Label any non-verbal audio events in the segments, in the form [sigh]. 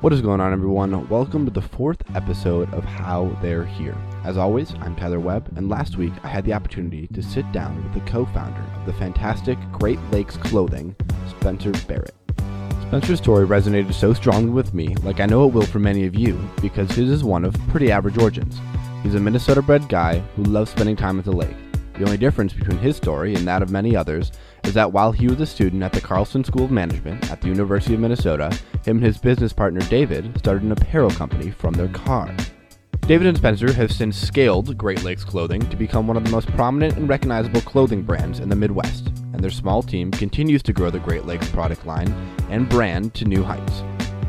What is going on, everyone? Welcome to the fourth episode of How They're Here. As always, I'm Tyler Webb, and last week I had the opportunity to sit down with the co founder of the fantastic Great Lakes Clothing, Spencer Barrett. Spencer's story resonated so strongly with me, like I know it will for many of you, because his is one of pretty average origins. He's a Minnesota bred guy who loves spending time at the lake. The only difference between his story and that of many others is that while he was a student at the Carlson School of Management at the University of Minnesota, him and his business partner David started an apparel company from their car. David and Spencer have since scaled Great Lakes Clothing to become one of the most prominent and recognizable clothing brands in the Midwest, and their small team continues to grow the Great Lakes product line and brand to new heights.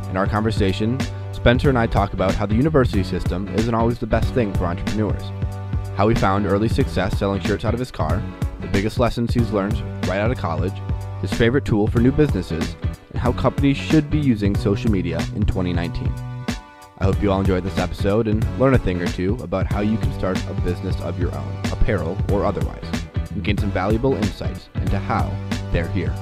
In our conversation, Spencer and I talk about how the university system isn't always the best thing for entrepreneurs, how he found early success selling shirts out of his car, the biggest lessons he's learned right out of college, his favorite tool for new businesses, and how companies should be using social media in 2019. I hope you all enjoyed this episode and learn a thing or two about how you can start a business of your own, apparel or otherwise, and gain some valuable insights into how they're here.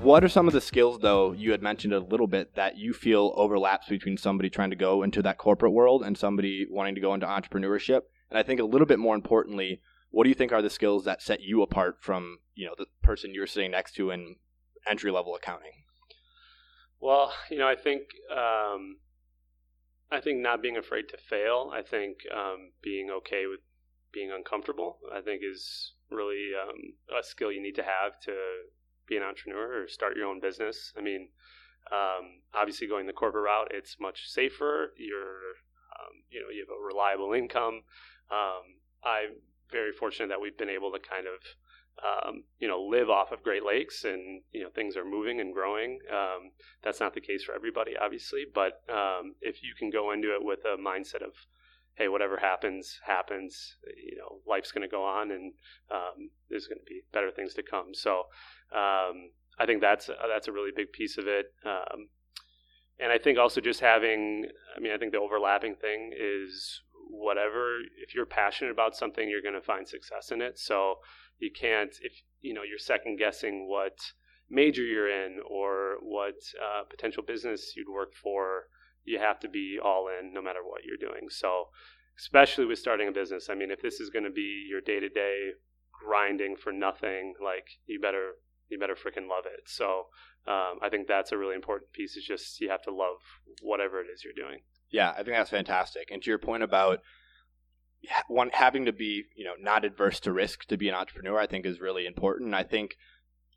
What are some of the skills, though, you had mentioned a little bit that you feel overlaps between somebody trying to go into that corporate world and somebody wanting to go into entrepreneurship? And I think a little bit more importantly, what do you think are the skills that set you apart from you know the person you're sitting next to in entry level accounting? Well, you know, I think um, I think not being afraid to fail. I think um, being okay with being uncomfortable. I think is really um, a skill you need to have to be an entrepreneur or start your own business. I mean, um, obviously going the corporate route, it's much safer. You're um, you know you have a reliable income. Um, I'm very fortunate that we've been able to kind of um, you know live off of Great Lakes, and you know things are moving and growing. Um, that's not the case for everybody, obviously, but um, if you can go into it with a mindset of hey, whatever happens, happens. You know, life's going to go on, and um, there's going to be better things to come. So, um, I think that's that's a really big piece of it. Um, and I think also just having, I mean, I think the overlapping thing is whatever if you're passionate about something you're going to find success in it. So you can't if you know you're second guessing what major you're in or what uh, potential business you'd work for you have to be all in no matter what you're doing. So especially with starting a business i mean if this is going to be your day to day grinding for nothing like you better you better freaking love it. So um, i think that's a really important piece is just you have to love whatever it is you're doing yeah, I think that's fantastic. And to your point about one having to be, you know, not adverse to risk to be an entrepreneur, I think is really important. I think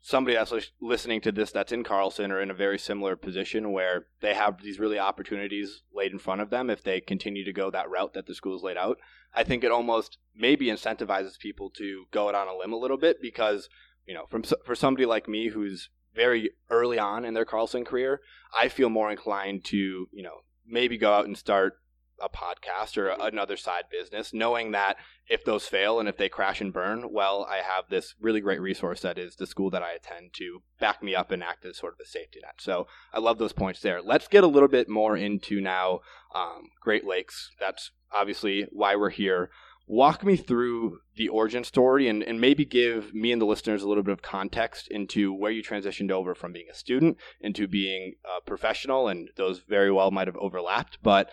somebody that's listening to this that's in Carlson or in a very similar position where they have these really opportunities laid in front of them if they continue to go that route that the school's laid out. I think it almost maybe incentivizes people to go it on a limb a little bit because, you know, from for somebody like me who's very early on in their Carlson career, I feel more inclined to, you know, maybe go out and start a podcast or another side business, knowing that if those fail and if they crash and burn, well, I have this really great resource that is the school that I attend to back me up and act as sort of a safety net. So I love those points there. Let's get a little bit more into now um, Great Lakes. That's obviously why we're here walk me through the origin story and, and maybe give me and the listeners a little bit of context into where you transitioned over from being a student into being a professional and those very well might have overlapped but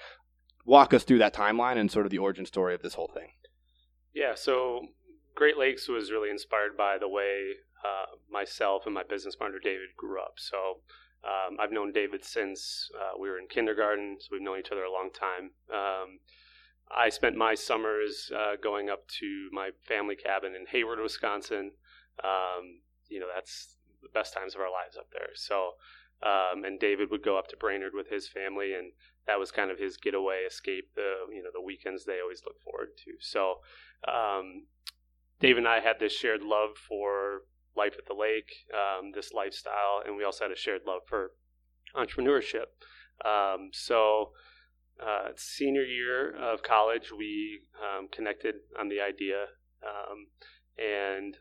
walk us through that timeline and sort of the origin story of this whole thing. Yeah so great lakes was really inspired by the way uh, myself and my business partner david grew up. So um, i've known david since uh, we were in kindergarten so we've known each other a long time. Um, I spent my summers uh, going up to my family cabin in Hayward, Wisconsin. Um, you know, that's the best times of our lives up there. So, um, and David would go up to Brainerd with his family, and that was kind of his getaway, escape. The you know the weekends they always look forward to. So, um, Dave and I had this shared love for life at the lake, um, this lifestyle, and we also had a shared love for entrepreneurship. Um, so uh, senior year of college, we um, connected on the idea, um, and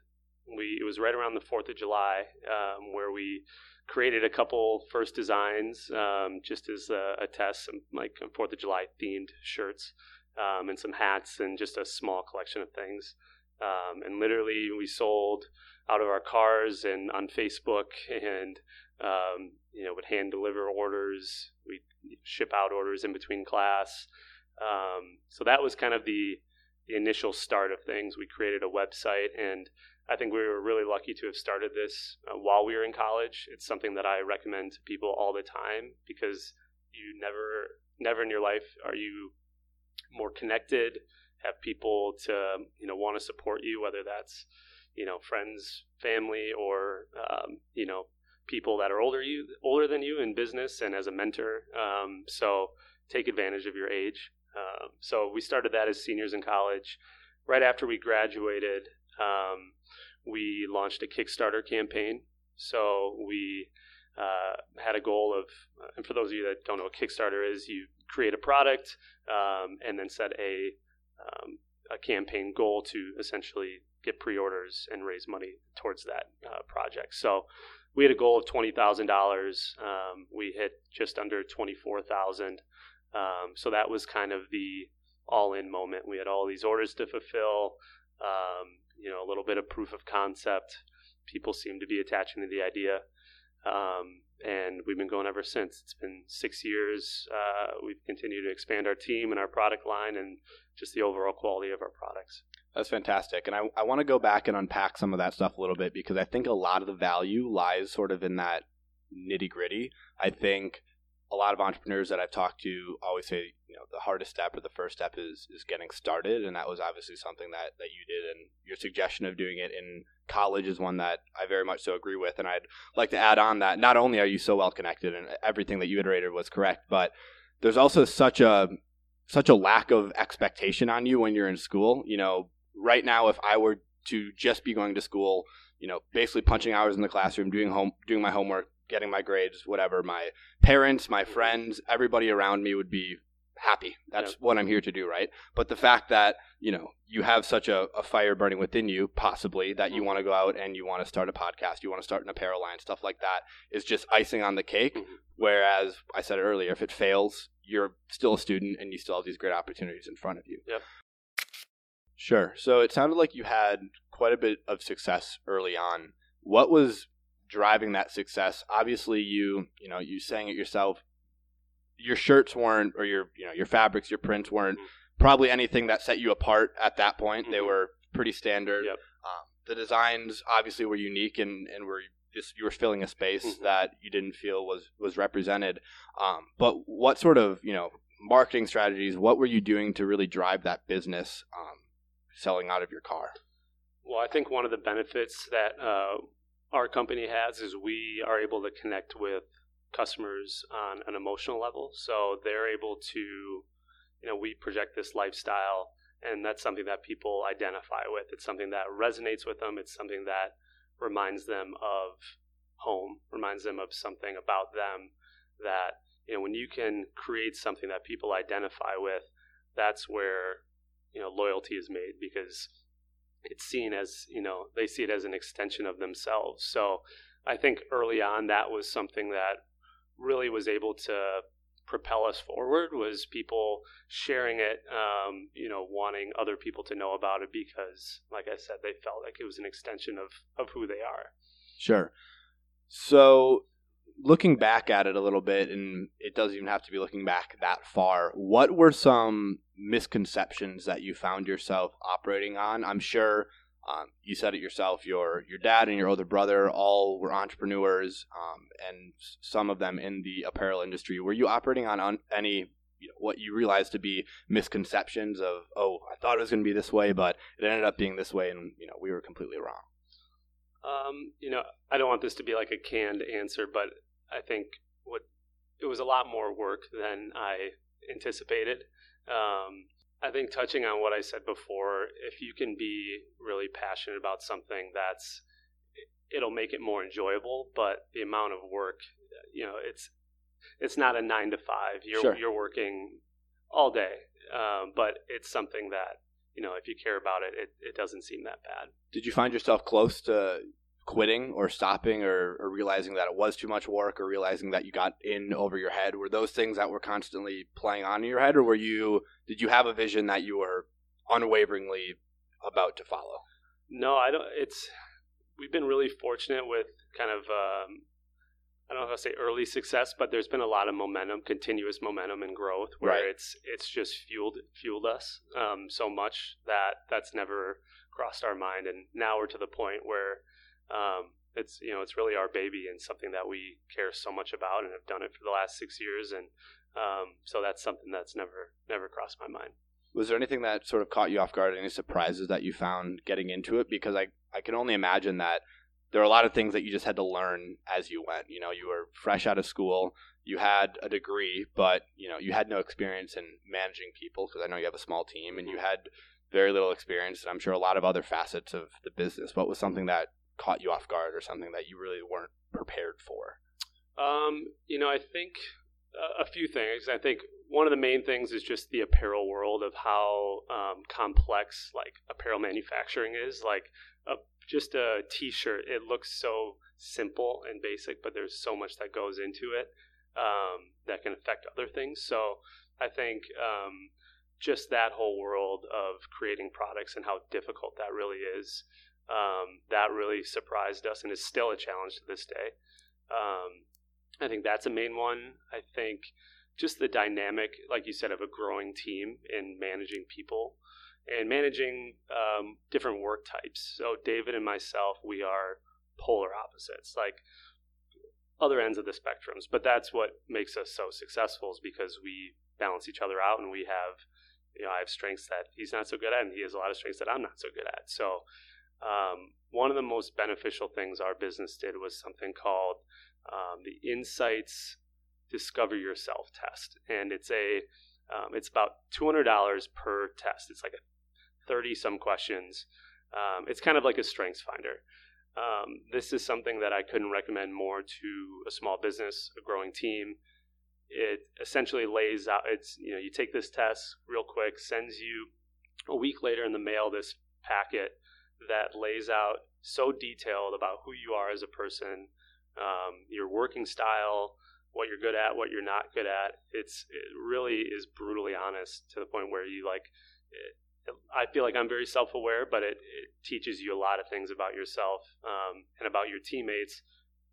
we it was right around the Fourth of July um, where we created a couple first designs um, just as a, a, test, some like Fourth of July themed shirts um, and some hats and just a small collection of things. Um, and literally, we sold out of our cars and on Facebook and um, you know, would hand deliver orders. We ship out orders in between class. Um, so that was kind of the the initial start of things. We created a website, and I think we were really lucky to have started this uh, while we were in college. It's something that I recommend to people all the time because you never, never in your life are you more connected, have people to you know want to support you, whether that's you know friends, family, or um, you know people that are older you older than you in business and as a mentor. Um, so take advantage of your age. Um, so we started that as seniors in college. Right after we graduated, um, we launched a Kickstarter campaign. So we uh, had a goal of, and for those of you that don't know what Kickstarter is, you create a product um, and then set a um, a campaign goal to essentially get pre-orders and raise money towards that uh, project. So we had a goal of twenty thousand um, dollars. We hit just under twenty-four thousand. Um, so that was kind of the all-in moment. We had all these orders to fulfill. Um, you know, a little bit of proof of concept. People seem to be attaching to the idea. Um, and we've been going ever since. It's been six years. Uh, we've continued to expand our team and our product line and just the overall quality of our products. That's fantastic. And I, I want to go back and unpack some of that stuff a little bit because I think a lot of the value lies sort of in that nitty gritty. I think a lot of entrepreneurs that I've talked to always say, you know, the hardest step or the first step is is getting started, and that was obviously something that that you did. And your suggestion of doing it in college is one that I very much so agree with. And I'd like to add on that not only are you so well connected, and everything that you iterated was correct, but there's also such a such a lack of expectation on you when you're in school. You know, right now, if I were to just be going to school, you know, basically punching hours in the classroom, doing home, doing my homework, getting my grades, whatever, my parents, my friends, everybody around me would be happy. That's what I'm here to do, right? But the fact that, you know, you have such a, a fire burning within you, possibly, that you mm-hmm. want to go out and you want to start a podcast, you want to start an apparel line, stuff like that, is just icing on the cake. Mm-hmm. Whereas I said earlier, if it fails, you're still a student and you still have these great opportunities in front of you. Yep. Sure. So it sounded like you had quite a bit of success early on. What was driving that success. Obviously, you you know you saying it yourself. Your shirts weren't, or your you know your fabrics, your prints weren't probably anything that set you apart at that point. Mm-hmm. They were pretty standard. Yep. Um, the designs obviously were unique and and were just you were filling a space mm-hmm. that you didn't feel was was represented. Um, but what sort of you know marketing strategies? What were you doing to really drive that business um, selling out of your car? Well, I think one of the benefits that uh, our company has is we are able to connect with customers on an emotional level. So they're able to, you know, we project this lifestyle, and that's something that people identify with. It's something that resonates with them. It's something that reminds them of home, reminds them of something about them that, you know, when you can create something that people identify with, that's where, you know, loyalty is made because it's seen as you know they see it as an extension of themselves. So i think early on that was something that really was able to propel us forward was people sharing it um, you know wanting other people to know about it because like i said they felt like it was an extension of of who they are. Sure. So looking back at it a little bit, and it doesn't even have to be looking back that far, what were some misconceptions that you found yourself operating on? I'm sure um, you said it yourself. Your your dad and your older brother all were entrepreneurs, um, and some of them in the apparel industry. Were you operating on, any you know, what you realized to be misconceptions of oh I thought it was going to be this way, but it ended up being this way, and you know we were completely wrong. Um, you know, I don't want this to be like a canned answer, but I think what it was a lot more work than I anticipated. Um, I think touching on what I said before, if you can be really passionate about something, that's it'll make it more enjoyable. But the amount of work, you know, it's it's not a nine to five. You're sure. you're working all day, um, but it's something that you know if you care about it, it, it doesn't seem that bad. Did you find yourself close to quitting or stopping or, or, realizing that it was too much work or realizing that you got in over your head? Were those things that were constantly playing on in your head or were you did you have a vision that you were unwaveringly about to follow? No i don't it's we've been really fortunate with kind of um, I don't know if I say early success, but there's been a lot of momentum, continuous momentum and growth, where Right. it's it's just fueled fueled us um, so much that that's never crossed our mind, and now we're to the point where um, it's you know it's really our baby and something that we care so much about and have done it for the last six years, and um, so that's something that's never never crossed my mind. Was there anything that sort of caught you off guard? Any surprises that you found getting into it? Because I, I can only imagine that there are a lot of things that you just had to learn as you went. You know, you were fresh out of school, you had a degree, but you know, you had no experience in managing people because I know you have a small team and you had very little experience, and I'm sure a lot of other facets of the business. What was something that caught you off guard, or something that you really weren't prepared for? Um, you know, I think uh, a few things. I think one of the main things is just the apparel world of how um, complex like apparel manufacturing is. Like a, just a T-shirt, it looks so simple and basic, but there's so much that goes into it um, that can affect other things. So I think um, just that whole world of creating products and how difficult that really is. Um, that really surprised us and is still a challenge to this day. Um, I think that's a main one. I think just the dynamic, like you said, of a growing team and managing people and managing um, different work types. So David and myself, we are polar opposites, like other ends of the spectrums. But that's what makes us so successful is because we balance each other out and we have, you know, I have strengths that he's not so good at and he has a lot of strengths that I'm not so good at. So um, one of the most beneficial things our business did was something called um, the Insights Discover Yourself test, and it's a um, it's about two hundred dollars per test. It's like a thirty some questions. Um, it's kind of like a Strengths Finder. Um, this is something that I couldn't recommend more to a small business, a growing team. It essentially lays out. It's you know you take this test real quick, sends you a week later in the mail this packet that lays out so detailed about who you are as a person, um, your working style, what you're good at, what you're not good at. It's it really is brutally honest to the point where you like. It, I feel like I'm very self-aware, but it, it teaches you a lot of things about yourself um, and about your teammates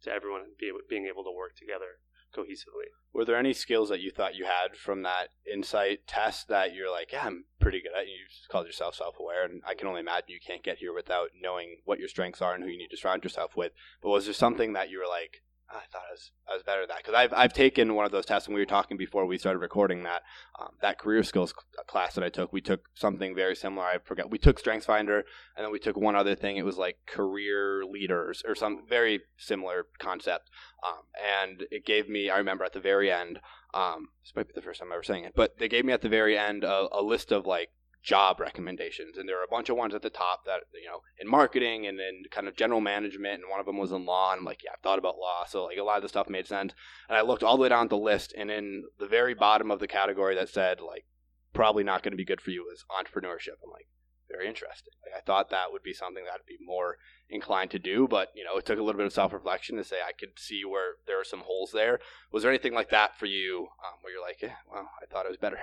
to everyone be being able to work together cohesively. Were there any skills that you thought you had from that insight test that you're like, yeah, I'm pretty good at? You called yourself self-aware, and I can only imagine you can't get here without knowing what your strengths are and who you need to surround yourself with. But was there something that you were like, "Ah, I thought I was, I was better at that? Because I've, I've taken one of those tests, and we were talking before we started recording that um, that career skills cl- class that I took. We took something very similar. I forgot. We took StrengthsFinder, and then we took one other thing. It was like career leaders or some very similar concept. Um, and it gave me, I remember at the very end, um, this might be the first time I'm ever saying it, but they gave me at the very end a, a list of like job recommendations. And there were a bunch of ones at the top that, you know, in marketing and then kind of general management. And one of them was in law. And I'm like, yeah, I've thought about law. So like a lot of the stuff made sense. And I looked all the way down the list. And in the very bottom of the category that said like, probably not going to be good for you is entrepreneurship. I'm like, very interesting. Like, I thought that would be something that I'd be more inclined to do, but you know, it took a little bit of self reflection to say I could see where there are some holes there. Was there anything like that for you um, where you're like, yeah, well, I thought it was better?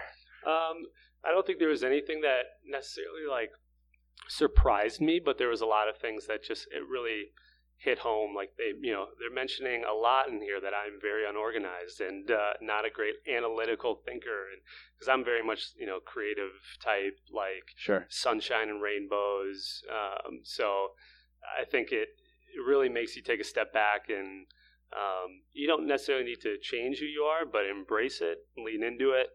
Um, I don't think there was anything that necessarily like surprised me, but there was a lot of things that just it really hit home. Like they, you know, they're mentioning a lot in here that I'm very unorganized and uh, not a great analytical thinker, and because I'm very much you know creative type, like Sure. sunshine and rainbows. Um, so I think it, it really makes you take a step back and um, you don't necessarily need to change who you are, but embrace it, lean into it,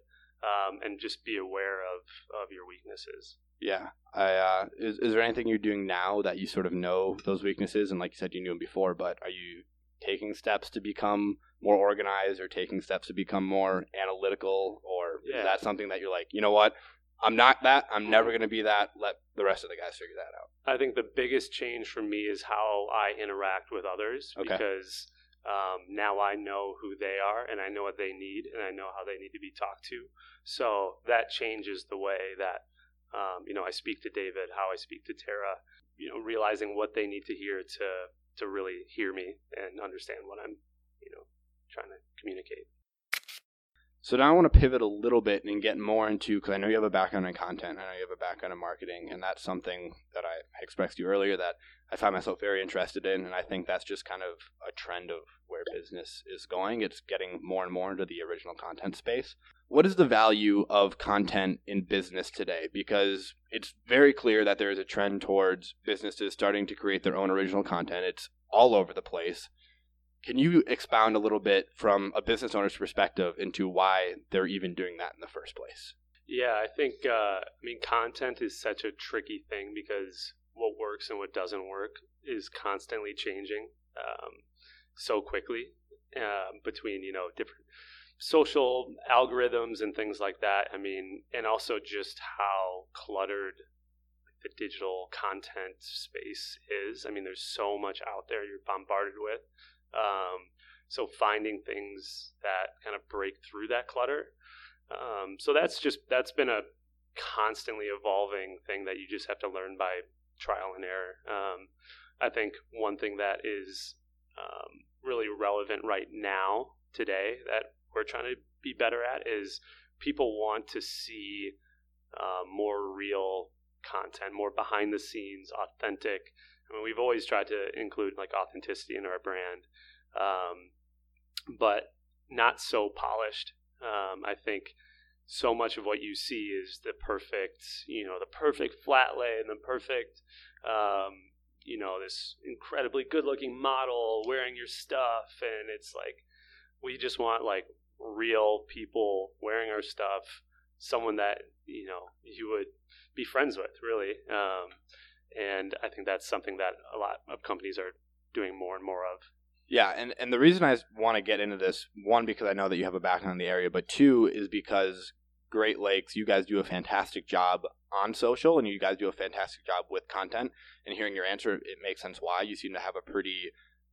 um, and just be aware of, of your weaknesses. Yeah. I, uh, is, is there anything you're doing now that you sort of know those weaknesses? And like you said, you knew them before, but are you taking steps to become more organized or taking steps to become more analytical? Or Yeah. is that something that you're like, you know what? I'm not that. I'm never going to be that. Let the rest of the guys figure that out. I think the biggest change for me is how I interact with others Okay. because um, now I know who they are and I know what they need and I know how they need to be talked to. So that changes the way that um, you know I speak to David, how I speak to Tara. You know, realizing what they need to hear to to really hear me and understand what I'm you know trying to communicate. So now I want to pivot a little bit and get more into because I know you have a background in content, I know you have a background in marketing, and that's something that I expressed to you earlier that I find myself very interested in, and I think that's just kind of a trend of where business is going. It's getting more and more into the original content space. What is the value of content in business today? Because it's very clear that there is a trend towards businesses starting to create their own original content. It's all over the place. Can you expound a little bit from a business owner's perspective into why they're even doing that in the first place? Yeah, I think uh, I mean content is such a tricky thing because what works and what doesn't work is constantly changing um, so quickly uh, between you know different social algorithms and things like that. I mean, and also just how cluttered the digital content space is. I mean, there's so much out there you're bombarded with. Um, so finding things that kind of break through that clutter. Um, so that's just that's been a constantly evolving thing that you just have to learn by trial and error. Um, I think one thing that is um, really relevant right now today that we're trying to be better at is people want to see uh, more real content, more behind the scenes, authentic. I mean, we've always tried to include like authenticity in our brand, um, but not so polished. Um, I think so much of what you see is the perfect, you know, the perfect flat lay and the perfect, um, you know, this incredibly good looking model wearing your stuff. And it's like, we just want like real people wearing our stuff, someone that, you know, you would be friends with, really. Um, and I think that's something that a lot of companies are doing more and more of. Yeah, and, and the reason I want to get into this, one, because I know that you have a background in the area, but two, is because Great Lakes, you guys do a fantastic job on social and you guys do a fantastic job with content. And hearing your answer, it makes sense why. You seem to have a pretty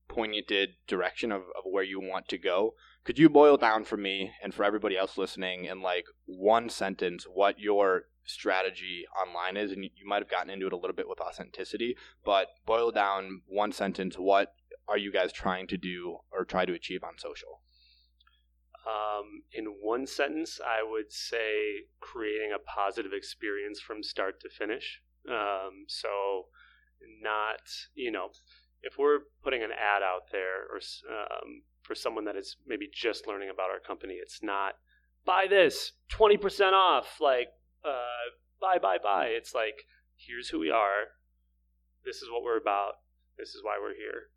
pointed direction of, of where you want to go. Could you boil down for me and for everybody else listening in like one sentence what your strategy online is? And you, might have gotten into it a little bit with authenticity, but boil down one sentence what are you guys trying to do or try to achieve on social? Um, in one sentence, I would say creating a positive experience from start to finish. Um, so, not, you know, if we're putting an ad out there or um, for someone that is maybe just learning about our company, it's not buy this 20% off, like uh, buy, buy, buy. It's like, here's who we are. This is what we're about. This is why we're here.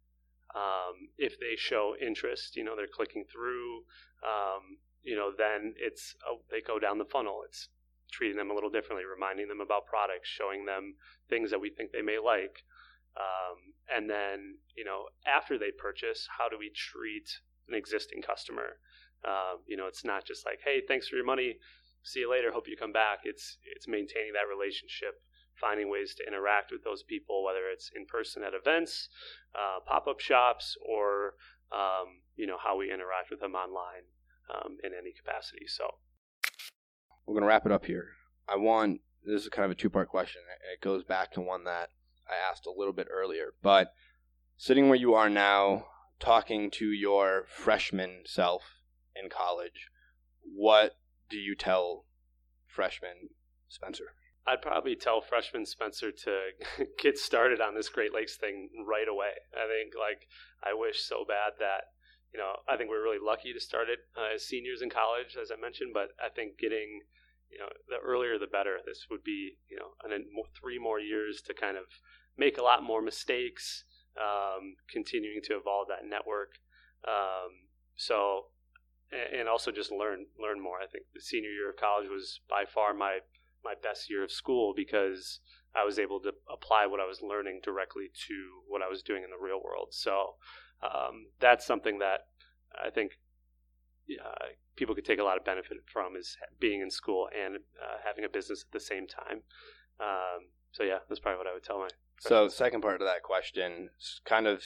Um, if they show interest, you know, they're clicking through, um, you know, then it's oh, they go down the funnel. It's treating them a little differently, reminding them about products, showing them things that we think they may like. Um, and then, you know, after they purchase, how do we treat an existing customer? Um, you know, it's not just like, hey, thanks for your money, see you later, hope you come back. It's it's maintaining that relationship finding ways to interact with those people, whether it's in person at events, uh, pop up shops, or um, you know how we interact with them online um, in any capacity. So we're gonna wrap it up here. I want this is kind of a two part question. It goes back to one that I asked a little bit earlier, but sitting where you are now, talking to your freshman self in college, what do you tell freshman Spencer? I'd probably tell freshman Spencer to [laughs] get started on this Great Lakes thing right away. I think like I wish so bad that you know I think we're really lucky to start it uh, as seniors in college, as I mentioned. But I think getting you know the earlier the better. This would be you know an, three more years to kind of make a lot more mistakes, um, continuing to evolve that network. Um, so and also just learn learn more. I think the senior year of college was by far my my best year of school because I was able to apply what I was learning directly to what I was doing in the real world. So um, that's something that I think uh, people could take a lot of benefit from is being in school and uh, having a business at the same time. Um, so yeah, that's probably what I would tell my. So second part of that question, kind of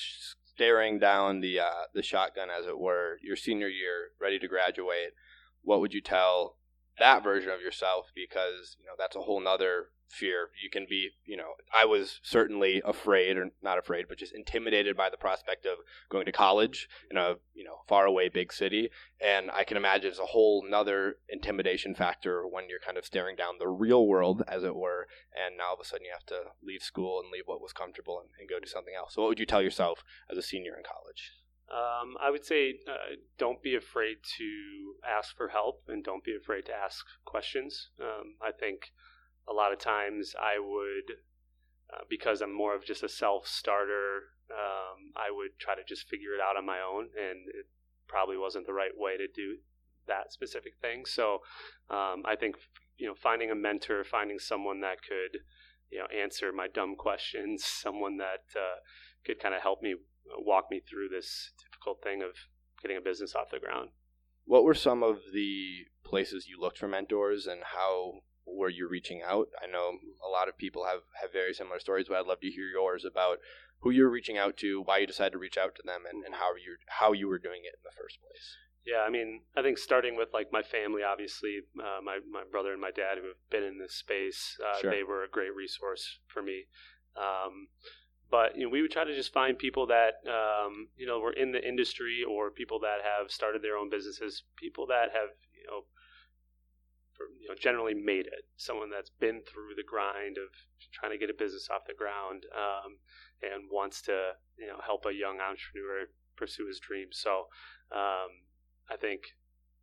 staring down the uh, the shotgun, as it were, your senior year, ready to graduate. What would you tell that version of yourself because you know that's a whole nother fear. You can be, you know, I was certainly afraid, or not afraid, but just intimidated by the prospect of going to college in a, you know, far away big city. And I can imagine it's a whole nother intimidation factor when you're kind of staring down the real world, as it were. And now all of a sudden you have to leave school and leave what was comfortable and, and go do something else. So, what would you tell yourself as a senior in college? Um, I would say uh, don't be afraid to ask for help and don't be afraid to ask questions. Um, I think a lot of times I would, uh, because I'm more of just a self starter, um, I would try to just figure it out on my own, and it probably wasn't the right way to do that specific thing. So um, I think you know finding a mentor, finding someone that could you know answer my dumb [laughs] questions, someone that uh, could kind of help me walk me through this difficult thing of getting a business off the ground. What were some of the places you looked for mentors, and how were you reaching out? I know a lot of people have, have very similar stories, but I'd love to hear yours about who you're reaching out to, why you decided to reach out to them, and, and how you how you were doing it in the first place. Yeah, I mean, I think starting with like my family, obviously, uh, my my brother and my dad who have been in this space, uh, sure. they were a great resource for me. Um, but you know, we would try to just find people that um, you know were in the industry or people that have started their own businesses, people that have you know for, you know, generally made it. Someone that's been through the grind of trying to get a business off the ground um, and wants to, you know, help a young entrepreneur pursue his dreams. So um, I think,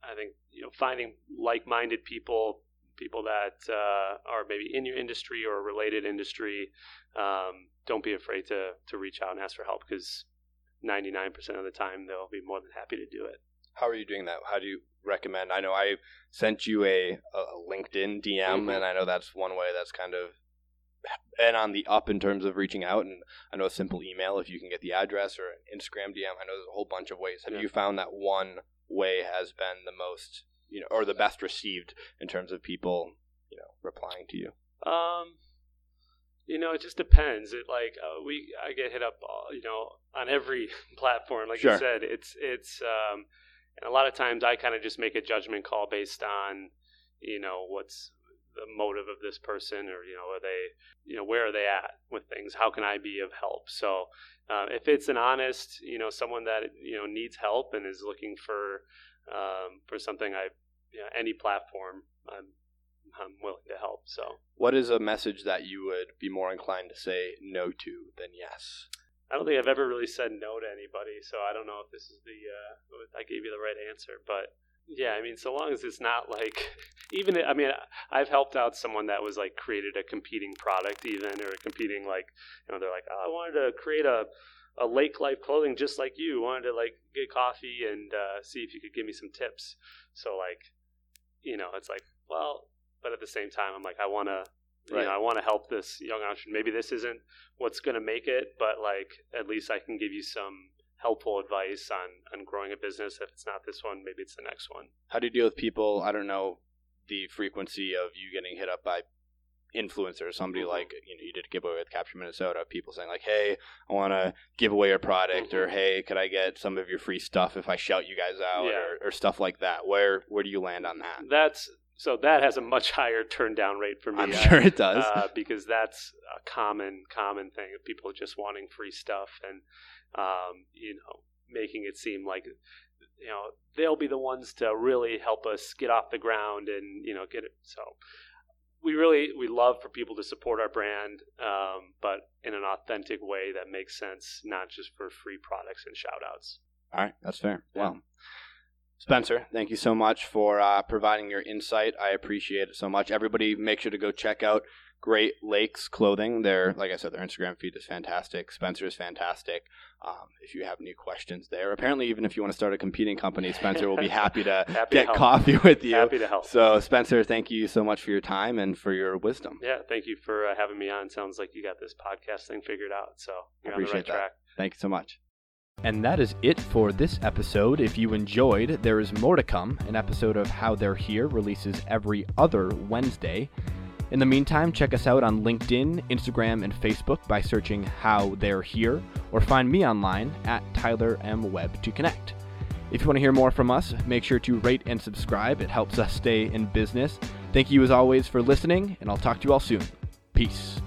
I think you know, finding like-minded people, people that uh, are maybe in your industry or related industry, um, don't be afraid to to reach out and ask for help because 99% of the time they'll be more than happy to do it. How are you doing that? How do you recommend? I know I sent you a, a LinkedIn DM, mm-hmm. and I know that's one way that's kind of and on the up in terms of reaching out. And I know a simple email if you can get the address or an Instagram DM. I know there's a whole bunch of ways. Have yeah. you found that one way has been the most, you know, or the best received in terms of people, you know, replying to you? Um, you know, it just depends. It like uh, we I get hit up, uh, you know, on every [laughs] platform. Like sure. you said, it's it's um, and a lot of times I kind of just make a judgment call based on, you know, what's the motive of this person or, you know, are they, you know, where are they at with things? How can I be of help? So uh, if it's an honest, you know, someone that, you know, needs help and is looking for, um, for something I, you know, any platform, I'm, I'm willing to help. So, what is a message that you would be more inclined to say no to than yes? I don't think I've ever really said no to anybody, so I don't know if this is the uh, I gave you the right answer, but yeah, I mean, so long as it's not like [laughs] even I mean, I've helped out someone that was like created a competing product, even or a competing like you know they're like, oh, I wanted to create a a lake life clothing just like you. Wanted to like get coffee and uh, see if you could give me some tips. So like, you know, it's like well, but at the same time, I'm like, I want to Right. You know, I want to help this young entrepreneur. Maybe this isn't what's going to make it, but like at least I can give you some helpful advice on on growing a business. If it's not this one, maybe it's the next one. How do you deal with people? I don't know the frequency of you getting hit up by influencers. Somebody mm-hmm. like you know you did a giveaway with Capture Minnesota. People saying like, "Hey, I want to give away your product," mm-hmm. or "Hey, could I get some of your free stuff if I shout you guys out?" Yeah. Or, or stuff like that. Where where do you land on that? That's so that has a much higher turn down rate for me. I'm sure it does uh, because that's a common common thing of people just wanting free stuff and um, you know making it seem like you know they'll be the ones to really help us get off the ground and you know get it. So we really we love for people to support our brand, um, but in an authentic way that makes sense, not just for free products and shout outs. All right, that's fair. Yeah. Well. Spencer, thank you so much for uh, providing your insight. I appreciate it so much. Everybody, make sure to go check out Great Lakes Clothing. Their, like I said, their Instagram feed is fantastic. Spencer is fantastic. Um, if you have any questions there, apparently, even if you want to start a competing company, Spencer will be [laughs] happy to happy get to coffee with you. Happy to help. So, Spencer, thank you so much for your time and for your wisdom. Yeah, thank you for uh, having me on. Sounds like you got this podcast thing figured out. So, you're on the right that. track. Thank you so much. And that is it for this episode. If you enjoyed, there is more to come. An episode of How They're Here releases every other Wednesday. In the meantime, check us out on LinkedIn, Instagram, and Facebook by searching How They're Here, or find me online at Tyler M. Webb to connect. If you want to hear more from us, make sure to rate and subscribe. It helps us stay in business. Thank you as always for listening, and I'll talk to you all soon. Peace.